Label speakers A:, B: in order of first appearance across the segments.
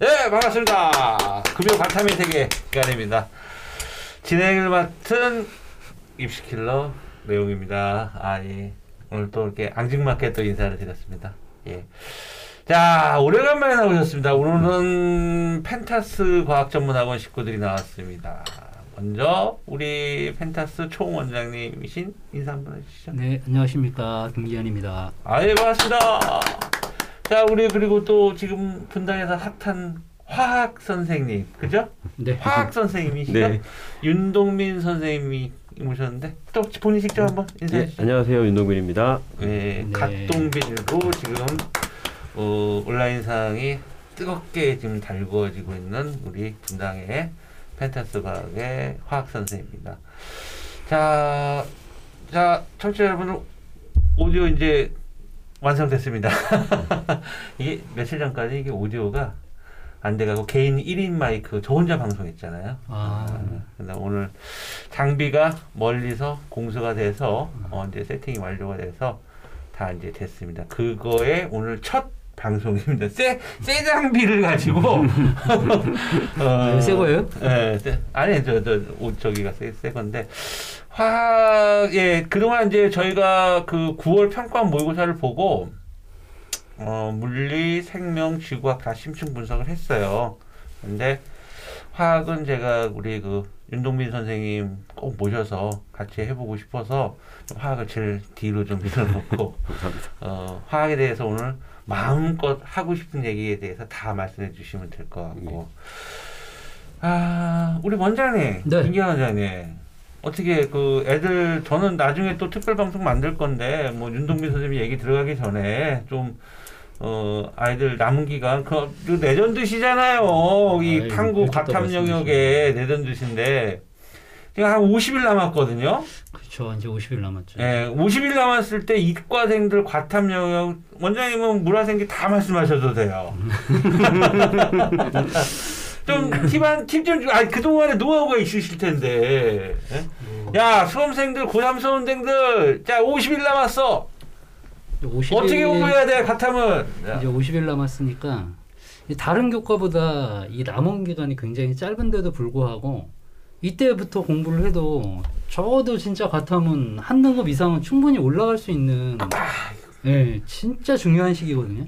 A: 네, 반갑습니다. 금요 바타민 세계 시간입니다. 진행을 맡은 입시킬러 내용입니다. 아, 예. 오늘 또 이렇게 앙증맞게 또 인사를 드렸습니다. 예. 자, 오래간만에 나오셨습니다. 오늘은 펜타스 과학전문학원 식구들이 나왔습니다. 먼저 우리 펜타스 총원장님이신 인사 한번 해주시죠.
B: 네, 안녕하십니까. 김기현입니다.
A: 아예 반갑습니다. 자, 우리 그리고 또 지금 분당에서 핫한 화학 선생님, 그죠?
B: 네.
A: 화학 선생님이시죠?
C: 네.
A: 윤동민 선생님이 모셨는데 또 본인 직접 한번 인사해
C: 네,
A: 주시죠.
C: 안녕하세요 윤동빈입니다.
A: 네,
B: 네.
A: 갓동빈으로 지금 어, 온라인상이 뜨겁게 지금 달구어지고 있는 우리 분당의 펜타스 과학의 화학 선생입니다. 자, 자, 청취자 여러분, 오디오 이제 완성됐습니다. 이게 며칠 전까지 이게 오디오가 안 돼가고 개인 1인 마이크 저 혼자 방송했잖아요.
B: 아.
A: 근데 오늘 장비가 멀리서 공수가 돼서 어, 이제 세팅이 완료가 돼서 다 이제 됐습니다. 그거에 오늘 첫 방송입니다. 새, 새 장비를 가지고 어,
B: 새 거예요?
A: 예, 새- 아니 저저 저기가 새, 새 건데 화학 예 그동안 이제 저희가 그 9월 평가원 모의고사를 보고 어 물리, 생명, 지구학 다 심층 분석을 했어요. 근데 화학은 제가 우리 그 윤동빈 선생님 꼭 모셔서 같이 해보고 싶어서 화학을 제일 뒤로 좀 밀어놓고 어, 화학에 대해서 오늘 마음껏 하고 싶은 얘기에 대해서 다 말씀해 주시면 될 것 같고 아 우리 원장님
B: 네.
A: 김기현 원장님 어떻게 그 애들 저는 나중에 또 특별 방송 만들 건데 뭐 윤동빈 선생님 얘기 들어가기 전에 좀 어, 아이들 남은 기간, 그, 그 레전드시잖아요. 이
B: 아이,
A: 탐구 과탐 영역의 레전드신데, 한 50일 남았거든요.
B: 그렇죠. 이제 50일 남았죠.
A: 예, 50일 남았을 때 이과생들 과탐 영역, 원장님은 물화생기 다 말씀하셔도 돼요. 좀, 팁 한, 팁좀 주, 아니, 그동안에 노하우가 있으실 텐데. 예?
B: 뭐,
A: 야, 수험생들, 고3 수험생들, 자, 50일 남았어.
B: 이제 50일,
A: 어떻게 공부해야 돼, 과탐은?
B: 이제 50일 남았으니까 이 다른 교과보다 이 남은 기간이 굉장히 짧은데도 불구하고 이때부터 공부를 해도 적어도 진짜 과탐은 한 등급 이상은 충분히 올라갈 수 있는 예, 진짜 중요한 시기거든요.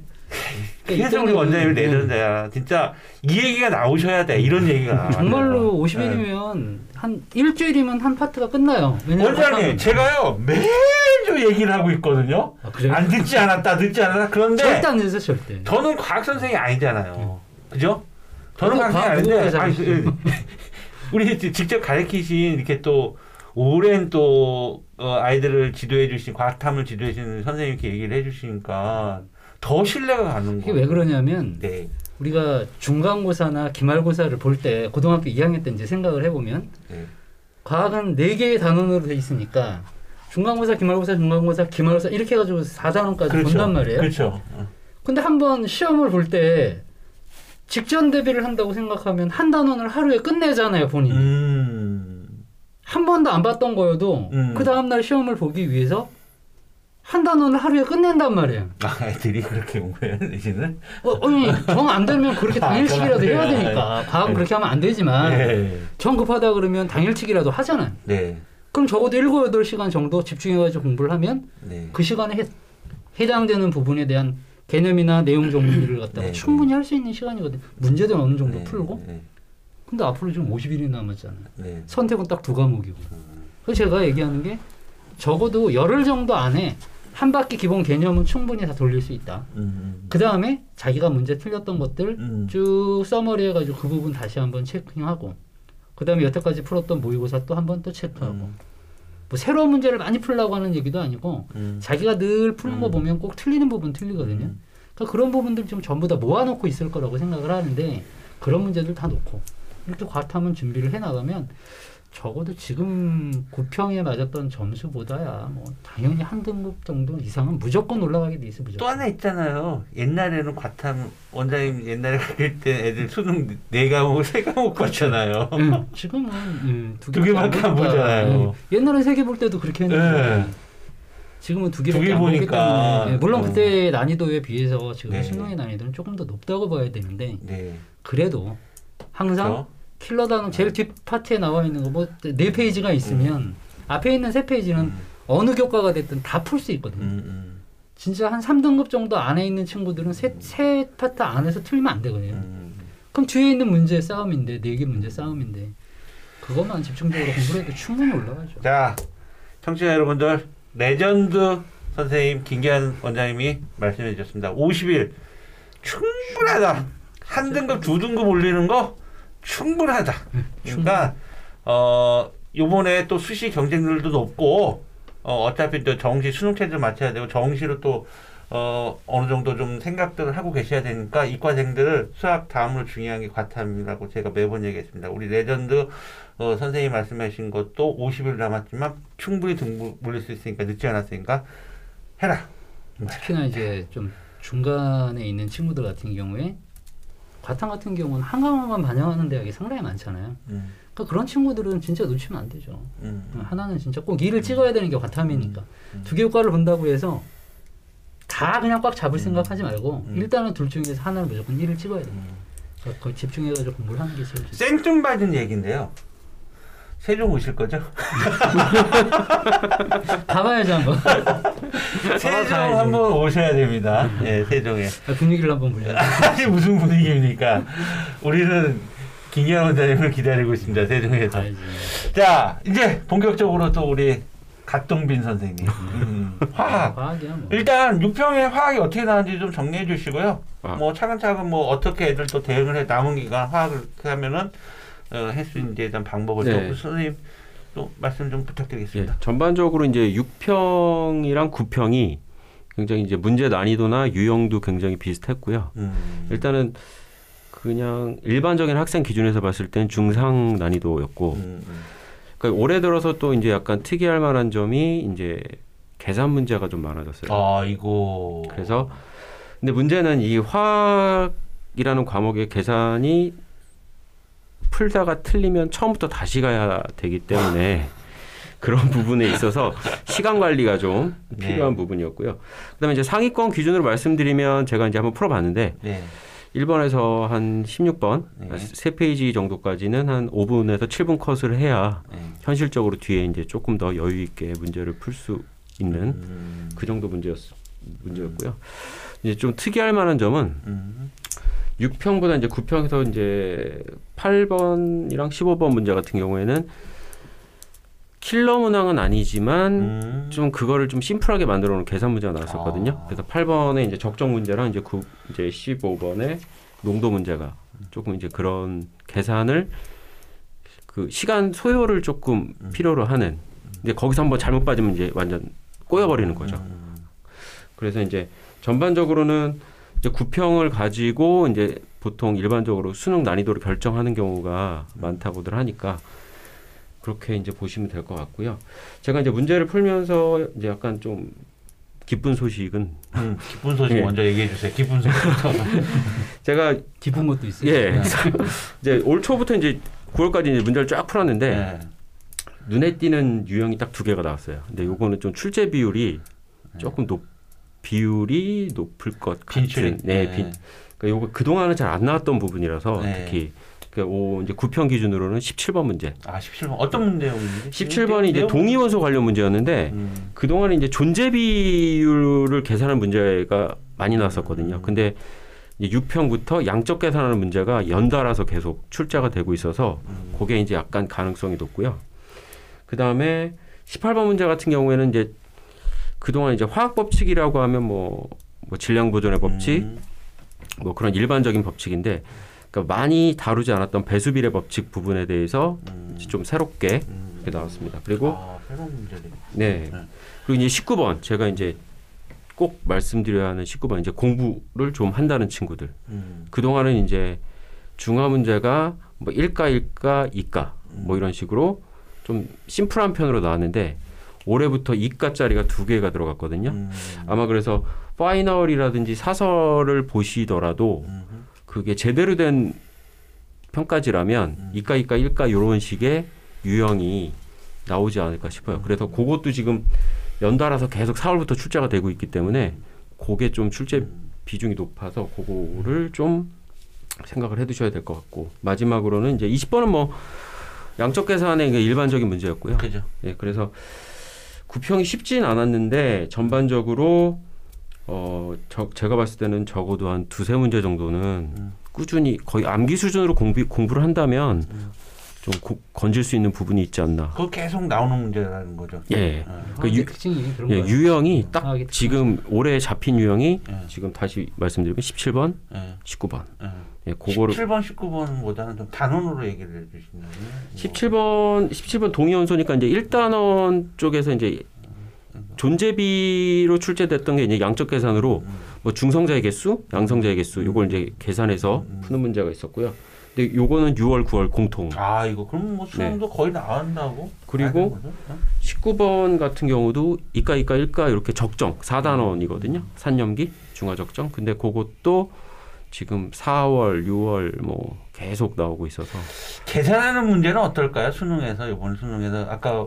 A: 그래서 우리
B: 네.
A: 내던데야. 진짜 이 얘기가 나오셔야 돼. 이런 얘기가.
B: 정말로
A: 네.
B: 50일이면 한 일주일이면 한 파트가 끝나요.
A: 원장님, 제가요 매주 얘기를 하고 있거든요.
B: 아?
A: 안 듣지 않았다, 듣지 않았다. 그런데
B: 절대 안 되죠, 절대.
A: 저는 과학 선생이 아니잖아요. 그죠? 저는 과학 선생이 아닌데, 아니, 우리 지- 직접 가르치신 이렇게 또 오랜 또 어, 아이들을 지도해 주신 과학탐을 지도해 주신 선생님께 얘기를 해 주시니까 더 신뢰가 가는 거예요.
B: 왜 그러냐면
A: 네.
B: 우리가 중간고사나 기말고사를 볼 때 고등학교 2학년 때 이제 생각을 해보면
A: 네.
B: 과학은 네 개의 단원으로 돼 있으니까 중간고사, 기말고사, 중간고사, 기말고사 이렇게 해가지고 4단원까지 본단 말이에요.
A: 그렇죠. 어.
B: 근데 한번 시험을 볼 때 직전 대비를 한다고 생각하면 한 단원을 하루에 끝내잖아요, 본인이.
A: 음.
B: 한 번도 안 봤던 거여도
A: 음.
B: 그 다음날 시험을 보기 위해서 한 단원을 하루에 끝낸단 말이에요.
A: 아, 애들이 그렇게 공부해야 되시는?
B: 어, 아니, 정안 되면 그렇게
A: 아,
B: 당일치기라도 해야. 되니까. 과학은
A: 네.
B: 그렇게 하면 안 되지만,
A: 네.
B: 정 급하다 그러면 당일치기라도 하잖아요.
A: 네.
B: 그럼 적어도 7, 8시간 정도 집중해가지고 공부를 하면
A: 네.
B: 그 시간에 해, 해당되는 부분에 대한 개념이나 내용 정리를 갖다가
A: 네,
B: 충분히 할 수 있는 시간이거든요. 문제도 어느 정도
A: 네,
B: 풀고.
A: 네.
B: 근데 앞으로 지금 50일이 남았잖아요.
A: 네.
B: 선택은 딱 두 과목이고. 그래서 제가 얘기하는 게 적어도 열흘 정도 안에 한 바퀴 기본 개념은 충분히 다 돌릴 수 있다.
A: 음.
B: 그 다음에 자기가 문제 틀렸던 것들
A: 음.
B: 쭉 서머리 해가지고 그 부분 다시 한번 체킹하고 그 다음에 여태까지 풀었던 모의고사 또 한 번 또 체크하고
A: 음.
B: 뭐 새로운 문제를 많이 풀라고 하는 얘기도 아니고
A: 음.
B: 자기가 늘 푸는 거
A: 음.
B: 보면 꼭 틀리는 부분 틀리거든요.
A: 음.
B: 그러니까 그런 부분들 좀 전부 다 모아놓고 있을 거라고 생각을 하는데 그런 문제들 다 놓고 이렇게 과탐은 준비를 해나가면 적어도 지금 고평에 맞았던 점수보다야 뭐 당연히 한 등급 정도 이상은 무조건 올라가게 돼 있어 무조건.
A: 또 하나 있잖아요. 옛날에는 과탐 원장님 옛날에 가르칠 때 애들 수능 네 과목 세 과목 봤잖아요.
B: 응, 지금은 음,
A: 두두 개밖에 안
B: 보니까,
A: 보잖아요.
B: 음, 옛날에 세 개 볼 때도 그렇게 했는데
A: 네.
B: 지금은
A: 두두
B: 개밖에 개안 보기. 때문에 예, 물론
A: 어.
B: 그때 난이도에 비해서 지금
A: 네.
B: 신동의 난이도는 조금 더 높다고 봐야 되는데
A: 네.
B: 그래도 항상
A: 그렇죠?
B: 킬러 단원 제일 뒷 파트에 나와 있는 거 뭐 네 페이지가 있으면 앞에 있는 세 페이지는
A: 음.
B: 어느 교과가 됐든 다 풀 수 있거든요.
A: 음, 음,
B: 진짜 한 3등급 정도 안에 있는 친구들은 세, 세 파트 안에서 틀리면 안 되거든요.
A: 음.
B: 그럼 뒤에 있는 문제 싸움인데 네개 문제 싸움인데 그것만 집중적으로 공부를 해도 충분히 올라가죠.
A: 자, 청취자 여러분들, 레전드 선생님 김기한 원장님이 말씀해 주셨습니다. 50일 충분하다. 한 등급, 두 등급 올리는 거 충분하다. 그러니까 어 요번에 또 수시 경쟁률도 높고 어 어차피 또 정시 수능 체제를 맞춰야 되고 정시로 또 어, 어느 정도 좀 생각들을 하고 계셔야 되니까 이과생들을 수학 다음으로 중요한 게 과탐이라고 제가 매번 얘기했습니다. 우리 레전드 어, 선생님 말씀하신 것도 50일 남았지만 충분히 등급 올릴 수 있으니까 늦지 않았으니까 해라.
B: 특히나 이제 좀 중간에 있는 친구들 같은 경우에 과탐 같은 경우는 한 과목만 반영하는 대학이 상당히 많잖아요.
A: 음,
B: 그러니까 그런 친구들은 진짜 놓치면 안 되죠.
A: 음,
B: 하나는 진짜 꼭 일을 찍어야 되는 게 과탐이니까
A: 음.
B: 두개 효과를 본다고 해서 다 그냥 꽉 잡을 생각하지 말고
A: 음.
B: 일단은 둘 중에서 하나를 무조건 일을 찍어야.
A: 음.
B: 그러니까 집중해가지고 공부를 하는 게 제일 좋죠.
A: 생뚱맞은 얘기인데요. 세종 오실 거죠?
B: 가봐야죠 한번.
A: 세종. 한번 오셔야 됩니다. 예, 세종에.
B: 분위기를 한번 불려.
A: 아니 무슨 분위기입니까? 우리는 김기현 원장님을 기다리고 있습니다. 세종에서.
B: 가야지.
A: 자, 이제 본격적으로 또 우리 갓동빈 선생님. 음, 화학.
B: 뭐.
A: 일단 유평의 화학이 어떻게 나왔는지 좀 정리해 주시고요.
C: 아.
A: 뭐 차근차근 뭐 어떻게 애들 또 대응을 해 남은 기간 화학을 하면은 어, 할수 있는지에 대한 방법을
C: 네.
A: 또 선생님 또 말씀 좀
C: 예,
A: 부탁드리겠습니다.
C: 전반적으로 이제 6평이랑 9평이 굉장히 이제 문제 난이도나 유형도 굉장히 비슷했고요.
A: 음.
C: 일단은 그냥 일반적인 학생 기준에서 봤을 땐 중상 난이도였고,
A: 음, 음.
C: 그러니까 올해 들어서 또 이제 약간 특이할 만한 점이 이제 계산 문제가 좀 많아졌어요.
A: 아 이거
C: 그래서 근데 문제는 이 화학이라는 과목의 계산이 풀다가 틀리면 처음부터 다시 가야 되기 때문에 그런 부분에 있어서 시간 관리가 좀
A: 네.
C: 필요한 부분이었고요. 그다음에 이제 상위권 기준으로 말씀드리면 제가 이제 한번 풀어봤는데
A: 네.
C: 1번에서 한 16번
A: 네.
C: 세 페이지 정도까지는 한 5분에서 7분 컷을 해야
A: 네.
C: 현실적으로 뒤에 이제 조금 더 여유 있게 문제를 풀 수 있는
A: 음.
C: 그 정도 문제였 문제였고요. 이제 좀 특이할 만한 점은
A: 음.
C: 6평보다 이제 9평에서 이제 8번이랑 15번 문제 같은 경우에는 킬러 문항은 아니지만
A: 음.
C: 좀 그거를 좀 심플하게 만들어 놓은 계산 문제가 나왔었거든요.
A: 아.
C: 그래서 8번에 이제 적정 문제랑 이제 9 이제 15번에 농도 문제가 조금 이제 그런 계산을 그 시간 소요를 조금
A: 음.
C: 필요로 하는 이제 거기서 한번 잘못 빠지면 이제 완전 꼬여버리는 거죠.
A: 음.
C: 그래서 이제 전반적으로는 이제 구평을 가지고 이제 보통 일반적으로 수능 난이도를 결정하는 경우가 많다고들 하니까 그렇게 이제 보시면 될 것 같고요. 제가 이제 문제를 풀면서 이제 약간 좀 기쁜 소식은
A: 음. 기쁜 소식
C: 예.
A: 먼저 얘기해 주세요. 기쁜 소식부터.
C: 제가
B: 기쁜 것도 있어요.
C: 예 이제 올 초부터 이제 9월까지 이제 문제를 쫙 풀었는데
A: 네.
C: 눈에 띄는 유형이 딱 두 개가 나왔어요. 근데 요거는 좀 출제 비율이 조금 높 비율이 높을 것 같은
A: 빈출이.
C: 네, 빈, 그러니까 요거 그동안은 잘 안 나왔던 부분이라서
A: 네.
C: 특히 그 오, 이제 9편 기준으로는 17번 문제.
A: 아 17번 어떤 문제였는지?
C: 17번이 이제 동위원소 관련 문제였는데
A: 음.
C: 그동안에 이제 존재 비율을 계산하는 문제가 많이 나왔었거든요.
A: 음.
C: 근데 이제 6편부터 양적 계산하는 문제가 연달아서 계속 출제가 되고 있어서
A: 음.
C: 그게 이제 약간 가능성이 높고요. 그 다음에 18번 문제 같은 경우에는 이제 그동안 이제 화학 법칙이라고 하면 뭐, 뭐 질량 보존의 법칙,
A: 음.
C: 뭐 그런 일반적인 법칙인데, 그러니까 많이 다루지 않았던 배수비례 법칙 부분에 대해서
A: 음.
C: 좀 새롭게
A: 음.
C: 나왔습니다. 그리고
A: 아. 네.
C: 네. 그리고 이제 19번 제가 이제 꼭 말씀드려야 하는 19번 이제 공부를 좀 한다는 친구들.
A: 음.
C: 그동안은 이제 중화 문제가 뭐 1가 1가 2가 뭐 이런 식으로 좀 심플한 편으로 나왔는데 올해부터 2가짜리가 두 개가 들어갔거든요.
A: 음.
C: 아마 그래서 파이널이라든지 사설을 보시더라도
A: 음.
C: 그게 제대로 된 평가지라면
A: 음.
C: 2가 2가 1가 이런 식의 유형이 나오지 않을까 싶어요. 그래서 그것도 지금 연달아서 계속 4월부터 출제가 되고 있기 때문에 그게 좀 출제 비중이 높아서 그거를 좀 생각을 해두셔야 될 것 같고 마지막으로는 이제 20번은 뭐 양적 계산의 일반적인 문제였고요.
A: 그죠.
C: 예, 그래서 구평이 쉽진 않았는데 전반적으로 어 저, 제가 봤을 때는 적어도 한 두세 문제 정도는
A: 음.
C: 꾸준히 거의 암기 수준으로 공부, 공부를 한다면
A: 음.
C: 좀 고- 건질 수 있는 부분이 있지 않나.
A: 그거 계속 나오는 문제라는 거죠.
C: 예.
A: 어.
C: 그 유-
B: 특징이 그런
C: 예,
B: 거예요.
C: 유형이 딱
B: 화학의 특징.
C: 지금 올해 잡힌 유형이
A: 예.
C: 지금 다시 말씀드리면 17번,
A: 예.
C: 19번.
A: 예.
C: 예, 그거를
A: 17번, 19번보다는 좀 단원으로 얘기를 해주신다면.
C: 17번 17번 동의원소니까 이제 1단원 쪽에서 이제 존재비로 출제됐던 게 이제 양적 계산으로 뭐 중성자의 개수, 양성자의 개수 요걸 이제 계산해서 푸는 문제가 있었고요. 근데 요거는 6월, 9월 공통.
A: 아 이거 그럼 뭐 수능도 거의 나온다고?
C: 네. 그리고
A: 봐야 되는 거죠? 어?
C: 19번 같은 경우도 이과, 이과, 일과 이렇게 적정 4단원이거든요. 산염기, 중화 적정. 근데 그것도 지금 4월, 6월 뭐 계속 나오고 있어서
A: 계산하는 문제는 어떨까요? 수능에서 이번 수능에서 아까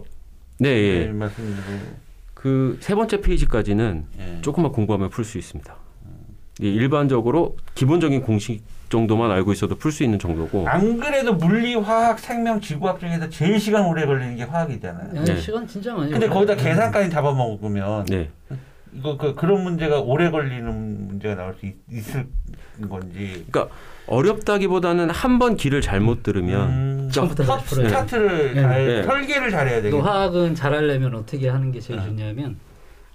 C: 네, 예.
A: 네, 말씀드린
C: 그 세 번째 페이지까지는
A: 예.
C: 조금만 공부하면 풀 수 있습니다. 이 일반적으로 기본적인 공식 정도만 알고 있어도 풀 수 있는 정도고
A: 안 그래도 물리, 화학, 생명, 지구학 중에서 제일 시간 오래 걸리는 게 화학이잖아요.
B: 야,
C: 네.
B: 시간 진짜 많이.
A: 근데. 거기다 계산까지 잡아먹으면
C: 네.
A: 이거 그 그런 문제가 오래 걸리는 문제가 나올 수 있, 있을 건지.
C: 어렵다기보다는 한 번 길을 잘못 들으면
A: 음,
B: 처음부터.
A: 스타트를
B: 네.
A: 잘
C: 네.
A: 설계를 잘해야
B: 또
A: 되겠다.
B: 화학은 잘하려면 어떻게 하는 게 제일
A: 네.
B: 중요하면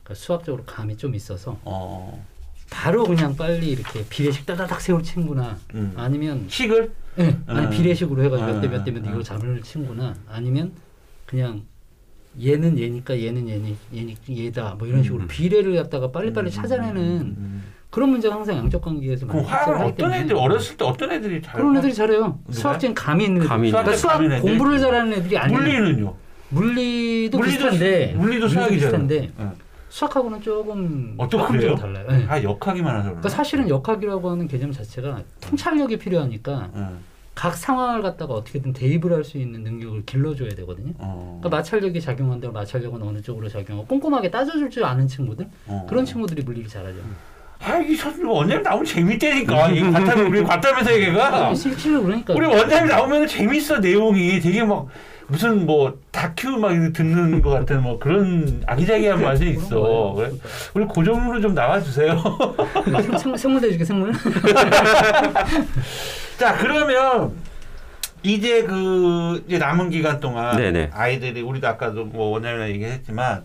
B: 그러니까 수학적으로 감이 좀 있어서
A: 어,
B: 바로 그냥 빨리 이렇게 비례식 따다닥 세울 친구나
A: 음.
B: 아니면
A: 식을
B: 예, 아니
A: 음.
B: 비례식으로 해가지고 몇대
A: 음,
B: 몇대몇대
A: 음.
B: 이걸 잡을 친구나 아니면 그냥 얘는 얘니까 얘는 얘니 얘니 얘다 뭐 이런 식으로
C: 음.
B: 비례를 갖다가 빨리빨리 찾아내는
A: 음.
B: 그런 문제가 항상 양적 관계에서 많이 발생하기
A: 어떤
B: 때문에
A: 애들 어렸을 때 어떤 애들이 잘
B: 그런 애들이 잘해요. 수학적인 감이 있는 애들.
C: 감이
B: 그러니까 수학
A: 애들이
B: 공부를. 잘하는 애들이 아니에요.
A: 물리는요.
B: 물리도,
A: 물리도
B: 비슷한데
A: 물리도 수학이잖아.
B: 비슷한데
A: 예.
B: 수학하고는 조금
A: 어, 또
B: 조금
A: 그래요?
B: 달라요. 예.
A: 아 역학이만 그런가?
B: 그러니까 사실은 역학이라고 하는 개념 자체가 통찰력이 필요하니까
A: 예.
B: 각 상황을 갖다가 어떻게든 대입을 할 수 있는 능력을 길러줘야 되거든요.
A: 어.
B: 그러니까 마찰력이 작용한다면 마찰력은 어느 쪽으로 작용하고 꼼꼼하게 따져줄 줄 아는 친구들
A: 어.
B: 그런 친구들이 물리를 잘하죠.
A: 아이 선생님 원장님 나오면 재밌다니까. 이 과탐 우리 과탐의 세계가
B: 실제로 그러니까
A: 우리 원장님 나오면 재밌어 내용이 되게 막 무슨 뭐 다큐 막 듣는 것 같은 뭐 그런 아기자기한 맛이 있어. 그래? 우리 고정으로 좀 나와주세요.
B: 생물 대줄게 생물.
A: 자 그러면 이제 그 이제 남은 기간 동안
C: 네네.
A: 아이들이 우리도 아까도 뭐 원장님이랑 얘기했지만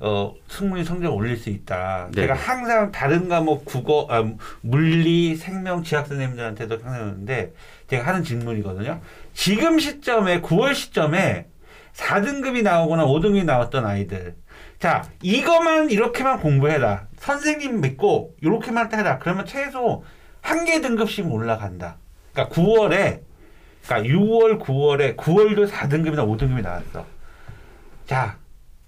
A: 어 승문이 성적 올릴 수 있다.
C: 네.
A: 제가 항상 다른 과목 국어, 아, 물리, 생명, 지학 선생님들한테도 항상 하는데 제가 하는 질문이거든요. 지금 시점에 9월 시점에 4등급이 나오거나 5등급이 나왔던 아이들. 자, 이거만 이렇게만 공부해라. 선생님 믿고 이렇게만 해라. 그러면 최소 한 개 등급씩 올라간다. 그러니까 9월에 그러니까 6월, 9월에 9월도 4등급이나 5등급이 나왔어. 자,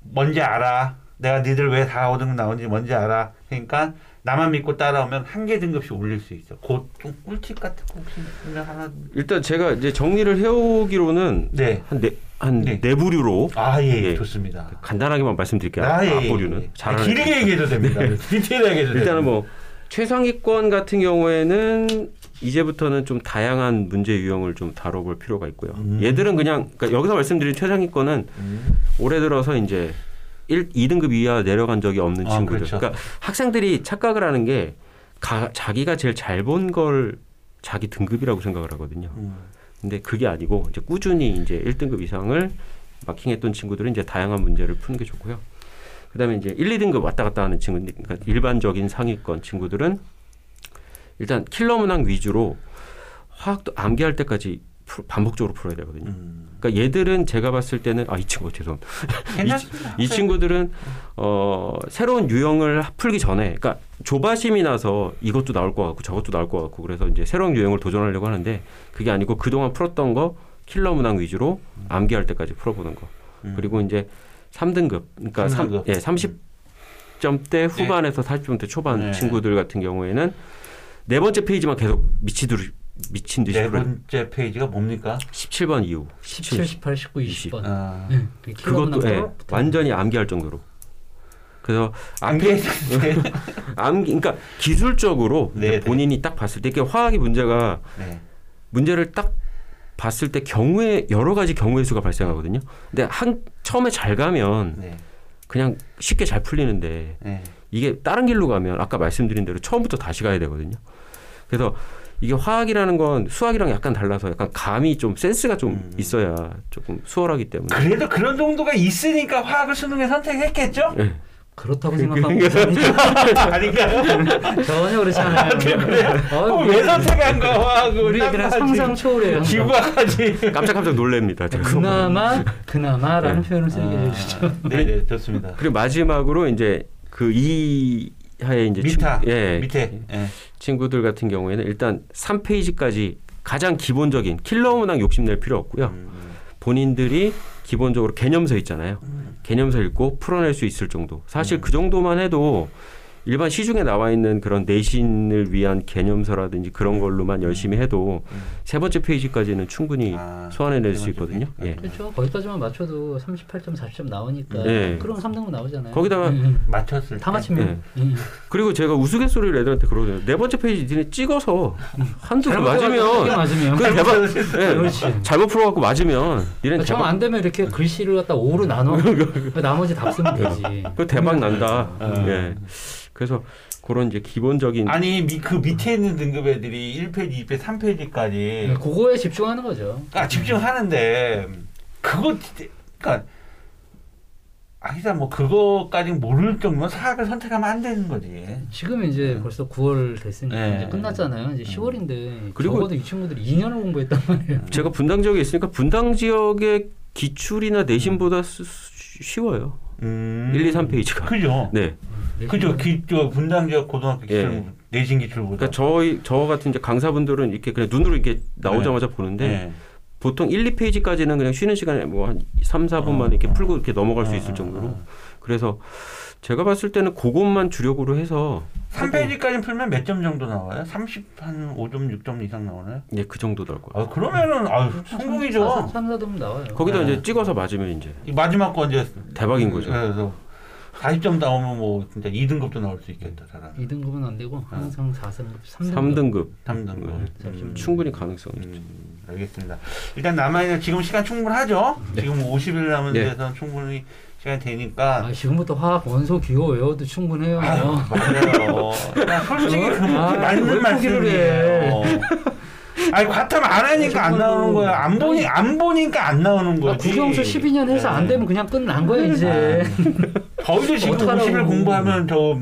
A: 뭔지 알아. 내가 니들 왜 4, 5등급 나오는지 뭔지 알아. 그러니까 나만 믿고 따라오면 한 개 등급씩 올릴 수 있어. 그좀 꿀팁 같은 거 혹시 있으면 하나.
C: 일단 제가 이제 정리를 해오기로는
A: 네.
C: 한 네 한
A: 네.
C: 네 부류로
A: 아, 예, 예.
C: 예.
A: 좋습니다.
C: 간단하게만 말씀드릴게요.
A: 아, 예, 예,
C: 앞부류는
A: 예.
C: 잘하는
A: 길게 얘기해도 됩니다. 디테일하게 해도
C: 일단은
A: 됩니다.
C: 뭐 최상위권 같은 경우에는 이제부터는 좀 다양한 문제 유형을 좀 다뤄볼 필요가 있고요.
A: 음.
C: 얘들은 그냥 그러니까 여기서 말씀드린 최상위권은
A: 음.
C: 올해 들어서 이제 1, 2등급 이하 내려간 적이 없는
A: 아,
C: 친구들.
A: 그렇죠.
C: 그러니까 학생들이 착각을 하는 게 가, 자기가 제일 잘 본 걸 자기 등급이라고 생각을 하거든요.
A: 음.
C: 근데 그게 아니고 이제 꾸준히 이제 1등급 이상을 마킹했던 친구들은 이제 다양한 문제를 푸는 게 좋고요. 그다음에 이제 1, 2등급 왔다 갔다 하는 친구, 그러니까 일반적인 상위권 친구들은 일단 킬러 문항 위주로 화학도 암기할 때까지 풀- 반복적으로 풀어야 되거든요.
A: 음.
C: 그러니까 얘들은 제가 봤을 때는 아 이 친구 죄송.
A: 괜찮습니다.
C: 이 친구들은 어 새로운 유형을 풀기 전에 그러니까 조바심이 나서 이것도 나올 것 같고 저것도 나올 것 같고 그래서 이제 새로운 유형을 도전하려고 하는데 그게 아니고 그동안 풀었던 거 킬러 문항 위주로 암기할 때까지 풀어보는 거
A: 음.
C: 그리고 이제 3등급 그러니까 삼,
A: 3등급.
C: 예, 30점대 후반에서 40점대 초반
A: 네.
C: 친구들 같은 경우에는 네 번째 페이지만 계속 미치듯이 미친 듯이
A: 네. 번째 페이지가 뭡니까?
C: 17번 이후
B: 17, 18, 19, 20번.
A: 아,
B: 네.
C: 그것도 예, 완전히 암기할 정도로 그래서
A: 암기
C: 앞에 암 그러니까 기술적으로
A: 네, 네.
C: 본인이 딱 봤을 때 이게 화학의 문제가
A: 네.
C: 문제를 딱 봤을 때 경우에 여러 가지 경우의 수가 발생하거든요. 근데 한 처음에 잘 가면
A: 네.
C: 그냥 쉽게 잘 풀리는데
A: 네.
C: 이게 다른 길로 가면 아까 말씀드린 대로 처음부터 다시 가야 되거든요. 그래서 이게 화학이라는 건 수학이랑 약간 달라서 약간 감이 좀 센스가 좀
A: 음.
C: 있어야 조금 수월하기 때문에.
A: 그래도 그런 정도가 있으니까 화학을 수능에 선택했겠죠?
C: 예.
B: 그렇다고 생각하면 아니죠.
A: 아닌가요?
B: 전혀 그렇지 않아요.
A: 그럼
B: 어,
A: 왜 선택한 거야 화학을?
B: 우리 그냥 상상 초월해요.
A: 기부학까지.
C: 깜짝깜짝 놀랍니다.
B: 그나마 그나마라는
C: 네.
B: 표현을 쓰는 게 제일 좋죠.
A: 네 네 좋습니다.
C: 그리고 마지막으로 이제 그 이 하에 이제
A: 미타
C: 친- 예,
A: 밑에 예.
C: 친구들 같은 경우에는 일단 3페이지까지 가장 기본적인 킬러 문항 욕심낼 필요 없고요.
A: 음,
C: 본인들이 기본적으로 개념서 있잖아요.
A: 음.
C: 개념서 읽고 풀어낼 수 있을 정도. 사실
A: 음.
C: 그 정도만 해도 일반 시중에 나와 있는 그런 내신을 위한 개념서라든지 그런 걸로만 열심히 해도
A: 음.
C: 세 번째 페이지까지는 충분히
A: 아,
C: 소환해낼 수 있거든요. 예.
A: 페이지까지.
B: 그렇죠. 거기까지만 맞춰도 38점, 40점 나오니까
C: 네.
B: 그럼 3등급 나오잖아요.
C: 거기다가
B: 음, 음.
A: 맞췄을
B: 다
A: 때.
B: 맞추면 음.
C: 그리고 제가 우스갯소리를 애들한테 그러거든요. 네 번째 페이지 니네 찍어서 한두 개 맞으면
B: 맞으면
C: 그 대박. 예.
B: 그렇지.
C: 잘못 풀어갖고 맞으면 니네
B: 정
C: 대박.
B: 안 되면 이렇게 글씨를 갖다 5로 나눠 나머지 답 쓰면 되지.
C: 그 대박 난다.
A: 음.
C: 예. 그래서 그런 이제 기본적인
A: 아니 미, 그 밑에 있는 등급 애들이 1페이지, 2페이지, 3페이지까지
B: 그거에 집중하는 거죠.
A: 아, 집중하는데 그거 그러니까 아니다 뭐 그거까지 모를 정도면 사학을 선택하면 안 되는 거지.
B: 지금 이제 벌써 9월 됐으니까
A: 네.
B: 이제 끝났잖아요. 이제 10월인데
C: 그리고-
B: 적어도 이 친구들이 2년을 공부했단 말이에요.
C: 제가 분당 지역에 있으니까 분당 지역의 기출이나 내신보다 수- 수- 쉬워요.
A: 음.
C: 1, 2, 3페이지가.
A: 그죠.
C: 네.
A: 그죠. 기, 저 분당 지역 고등학교 기출
C: 예.
A: 내신 기출 보다.
C: 그러니까 저희 저 같은 이제 강사분들은 이렇게 그냥 눈으로 이렇게 나오자마자 보는데
A: 네.
C: 보통 1, 2페이지까지는 그냥 쉬는 시간에 뭐 한 3, 4분만
A: 어.
C: 이렇게 풀고 이렇게 넘어갈 수
A: 어,
C: 있을
A: 어,
C: 정도로.
A: 어.
C: 그래서 제가 봤을 때는 그것만 주력으로 해서
A: 3페이지까지 풀면 몇 점 정도 나와요? 30 한 5점, 6점 이상 나오나요?
C: 예, 그 정도 나올 거예요.
A: 아, 그러면은 아유, 성공이죠.
B: 3, 4등 나와요.
C: 거기다
A: 네.
C: 이제 찍어서 맞으면 이제
A: 이 마지막 거 이제
C: 대박인 거죠.
A: 그래서 40점 나오면 뭐 진짜 2등급도 나올 수 있겠다, 사람.
B: 2등급은 안 되고 항상 4등급, 3등급.
C: 3등급
A: 3등급.
C: 네.
B: 좀
C: 충분히 가능성이 있죠.
A: 음, 알겠습니다. 일단 남아 있는 지금 시간 충분하죠? 지금 50일 남은
C: 네.
A: 데서 충분히 시간 되니까.
B: 아, 지금부터 화학 원소 기호 외워도 충분해요.
A: 아유, 맞아요. 야, 솔직히
B: 어?
A: 그렇게
B: 아,
A: 맞는
B: 왜 포기를
A: 말씀이에요. 아니 과탐 안 하니까 안 나오는 거야. 안 보니 안 보니까 안 나오는
B: 아,
A: 거지.
B: 국영수 12년 해서 안
A: 네.
B: 되면 그냥 끝난 거야 이제.
A: 저희도 지금
B: 어떡하라고.
A: 50일 공부하면 저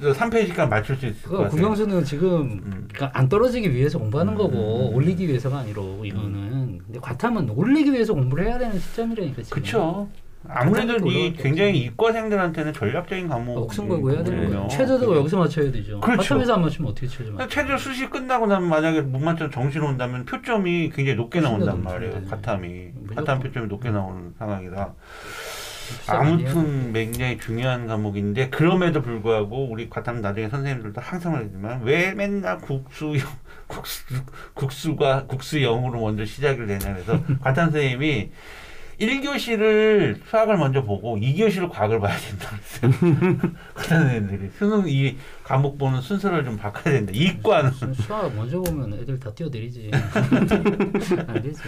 A: 3페이지까지 맞출 수 있을 것
B: 그거
A: 같아요.
B: 국영수는 지금
A: 음.
B: 그러니까 안 떨어지기 위해서 공부하는
A: 음.
B: 거고 올리기 위해서가 아니로 이거는. 근데 과탐은 올리기 위해서 공부를 해야 되는 시점이라니까 지금.
A: 그렇죠. 아무래도 이. 굉장히 이과생들한테는 전략적인 과목.
B: 아, 목숨 걸고 해야 되는. 거예요. 최저도 여기서 맞춰야 되죠.
A: 그렇죠.
B: 과탐에서 안 맞추면 어떻게 최저 맞춰?
A: 최저 수시 끝나고 나면 만약에 못 맞춰 정신 온다면 표점이 굉장히 높게 나온단. 말이에요.
B: 네.
A: 과탐이. 과탐 표점이 높게 나오는 상황이라. 아무튼 굉장히 중요한 과목인데 그럼에도 불구하고 우리 과탐 나중에 선생님들도 항상 말하지만 왜 맨날 국수 국수 국수가 국수 0으로 먼저 시작을 되냐 그래서 과탐 선생님이 1교시를 수학을 먼저 보고 2교시를 과학을 봐야 된다 그랬어요. 과탐 선생님들이 수능 이 과목 보는 순서를 좀 바꿔야 된다. 이과는
B: 수- 수학 먼저 보면 애들 다 뛰어내리지. 안 되지.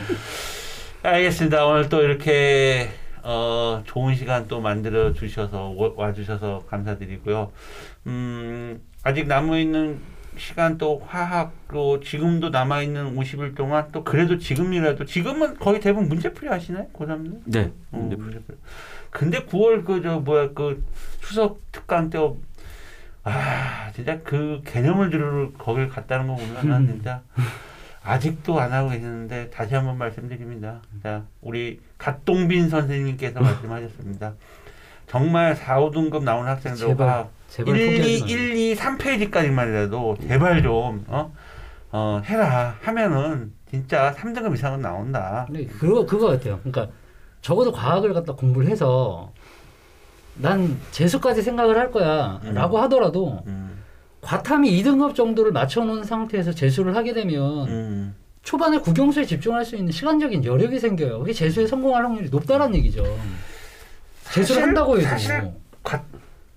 A: 알겠습니다. 오늘 또 이렇게 어, 좋은 시간 또 만들어 주셔서 와 주셔서 감사드리고요. 음, 아직 남아 있는 시간 또 화학도 지금도 남아 있는 50일 동안 또 그래도 지금이라도 지금은 거의 대부분 문제풀이 하시나요? 고3들?
C: 네.
A: 어,
C: 근데
A: 문제풀이. 근데 9월 그 저 뭐야 그 추석 특강 때 아, 진짜 그 개념을 들으러 거길 갔다는 거 보면 난 진짜 아직도 안 하고 계시는데 다시 한번 말씀드립니다. 자, 우리 갓동빈 선생님께서 말씀하셨습니다. 정말 4, 5등급 나오는 학생들
B: 제발
A: 1, 2,
B: 포기하지 마.
A: 1, 2, 3페이지까지만이라도 제발 좀 어? 어, 해라 하면은 진짜 3등급 이상은 나온다.
B: 근데 그거 그거 같아요. 그러니까 적어도 과학을 갖다 공부를 해서 난 재수까지 생각을 할
A: 음.
B: 거야라고 하더라도
A: 음,
B: 과탐이 2등급 정도를 맞춰놓은 상태에서 재수를 하게 되면
A: 음.
B: 초반에 국영수에 집중할 수 있는 시간적인 여력이 생겨요. 그게 재수에 성공할 확률이 높다는 얘기죠. 재수를
A: 사실-
B: 한다고 해도
A: 사실 과,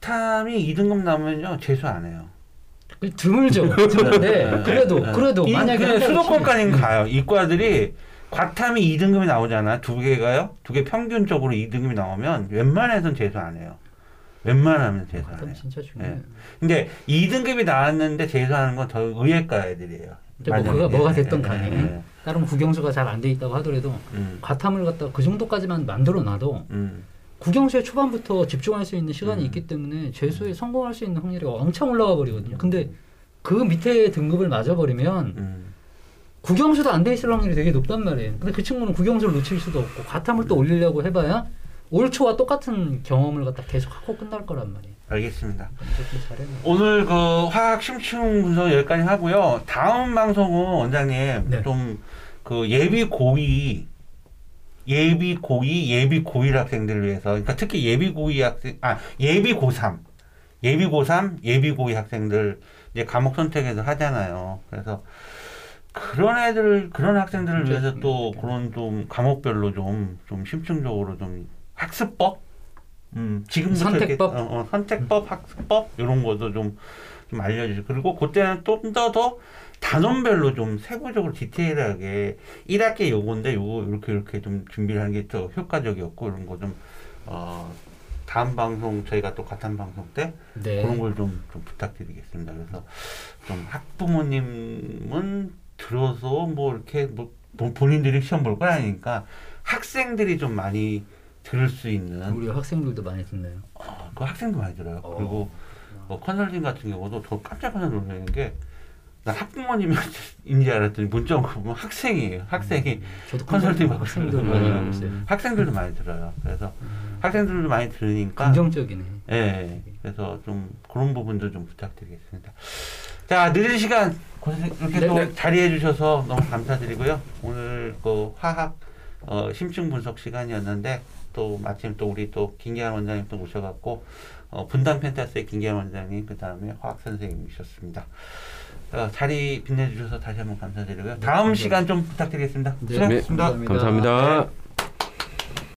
A: 과탐이 2등급 나오면요 재수 안 해요.
B: 그 드물죠. 드문데 그래도
A: 네.
B: 그래도
A: 이-
B: 만약에 달에
A: 수도권까지는 가요. 이과들이 과탐이 2등급이 나오잖아. 두 개가요. 두 개 평균적으로 2등급이 나오면 웬만해서는 재수 안 해요. 웬만하면 재수 안
B: 그럼
A: 해요.
B: 진짜 중요해요.
A: 근데 2등급이 나왔는데 재수하는 건 더 의예과 애들이에요.
B: 뭐. 그가 뭐가
A: 예,
B: 됐던
A: 예,
B: 간에
A: 예,
B: 다른 국영수가 잘 안 돼 있다고 하더라도
A: 음,
B: 과탐을 갖다 그 정도까지만 만들어 놔도
A: 음,
B: 국영수의 초반부터 집중할 수 있는 시간이
A: 음.
B: 있기 때문에 재수에 성공할 수 있는 확률이 왕창 올라가 버리거든요. 근데 그 밑에 등급을 맞아버리면
A: 음.
B: 국영수도 안 돼 있을 확률이 되게 높단 말이에요. 근데 그 친구는 국영수를 놓칠 수도 없고 과탐을 또 올리려고 해봐야 올 초와 똑같은 경험을 갖다 계속 하고 끝날 거란 말이에요.
A: 알겠습니다. 오늘 그 화학 심층 분석 여기까지 하고요. 다음 방송은 원장님
B: 네.
A: 좀그 예비 고위 예비 고위 예비 고일 학생들을 위해서 그러니까 특히 예비 고위 학생 아 예비 고3 예비 고3 예비 고위 학생들 이제 과목 선택에서 하잖아요. 그래서 그런 애들 그런 학생들을 위해서 또. 그런 좀 과목별로 좀 좀 심층적으로 좀 학습법 음 지금부터
B: 선택법?
A: 이렇게, 어, 어, 선택법 학습법 이런 것도 좀 좀 알려주시고 그리고 그때는 좀 더 더 단원별로 좀 세부적으로 디테일하게 1학기 요건데 요거 이렇게 이렇게 좀 준비를 하는 게 더 효과적이었고 이런 거좀 어, 다음 방송 저희가 또 같은 방송 때
B: 네.
A: 그런 걸좀 좀 부탁드리겠습니다. 그래서 좀 학부모님은 들어서 뭐 이렇게 뭐 본- 본인들이 시험 볼건 아니니까 학생들이 좀 많이 들을 수 있는
B: 우리 학생들도 많이 듣나요?
A: 어, 그 학생도 많이 들어요.
B: 어.
A: 그리고 뭐 컨설팅 같은 경우도 저 깜짝 깜짝 놀라는 게, 나 학부모님인지 알았더니 문자 온거 보면 학생이에요. 학생이.
B: 저도 컨설팅
A: 받고
B: 학생들
A: 있어요.
B: 많이
A: 음.
B: 하고 있어요.
A: 학생들도 많이 들어요. 그래서
B: 음,
A: 학생들도 많이 들으니까.
B: 긍정적이네.
A: 예. 그래서 좀 그런 부분도 좀 부탁드리겠습니다. 자, 늦은 시간 고생, 이렇게
B: 네,
A: 또
B: 네.
A: 자리해 주셔서 너무 감사드리고요. 오늘 그 화학 어, 심층 분석 시간이었는데 또 마침 또 우리 또 김기환 원장님 또 오셔갖고 어, 분당 펜타스의 김기환 원장님 그 다음에 화학 선생님이셨습니다. 어, 자리 빛내주셔서 다시 한번 감사드리고요. 다음
B: 네,
A: 시간 좀 부탁드리겠습니다.
B: 네,
A: 수고하셨습니다.
B: 감사합니다.
C: 감사합니다.
A: 네.